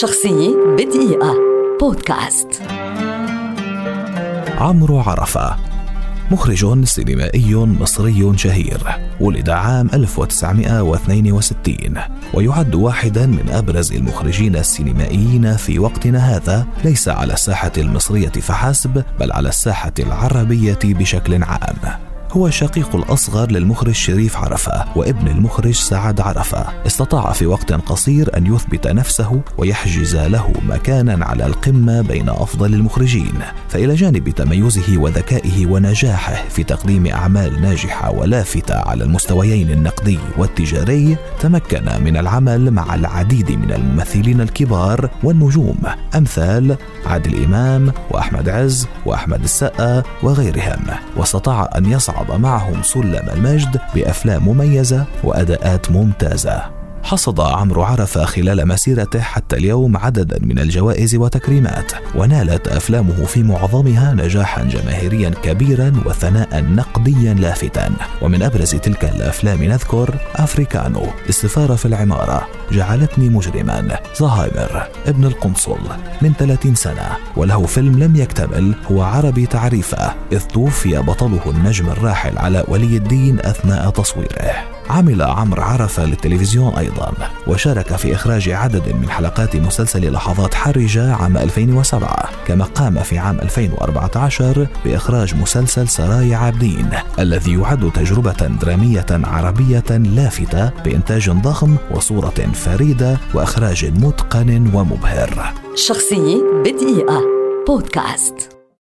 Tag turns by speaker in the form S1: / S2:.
S1: شخصية بدقيقة. بودكاست.
S2: عمرو عرفة. مخرج سينمائي مصري شهير ولد عام 1962 ويعد واحدا من أبرز المخرجين السينمائيين في وقتنا هذا. ليس على الساحة المصرية فحسب بل على الساحة العربية بشكل عام. هو الشقيق الأصغر للمخرج شريف عرفة وابن المخرج سعد عرفة. استطاع في وقت قصير أن يثبت نفسه ويحجز له مكانا على القمة بين أفضل المخرجين. فإلى جانب تميزه وذكائه ونجاحه في تقديم أعمال ناجحة ولافتة على المستويين النقدي والتجاري تمكن من العمل مع العديد من الممثلين الكبار والنجوم أمثال عادل إمام وأحمد عز وأحمد السقا وغيرهم. واستطاع أن يصعد صعد معهم سلم المجد بأفلام مميزة وأداءات ممتازة. حصد عمرو عرفة خلال مسيرته حتى اليوم عددا من الجوائز وتكريمات ونالت أفلامه في معظمها نجاحا جماهيريا كبيرا وثناء نقديا لافتا. ومن أبرز تلك الأفلام نذكر أفريكانو السفارة في العمارة جعلتني مجرما. زهايمر ابن القنصل من 30 سنة وله فيلم لم يكتمل هو عربي تعريفه إذ توفي بطله النجم الراحل علاء ولي الدين أثناء تصويره. عمل عمرو عرفة للتلفزيون أيضا وشارك في إخراج عدد من حلقات مسلسل لحظات حرجة عام 2007 كما قام في عام 2014 بإخراج مسلسل سرايا عابدين الذي يعد تجربة درامية عربية لافتة بإنتاج ضخم وصورة فريدة وإخراج متقن ومبهر.
S1: شخصية بدقيقة. بودكاست.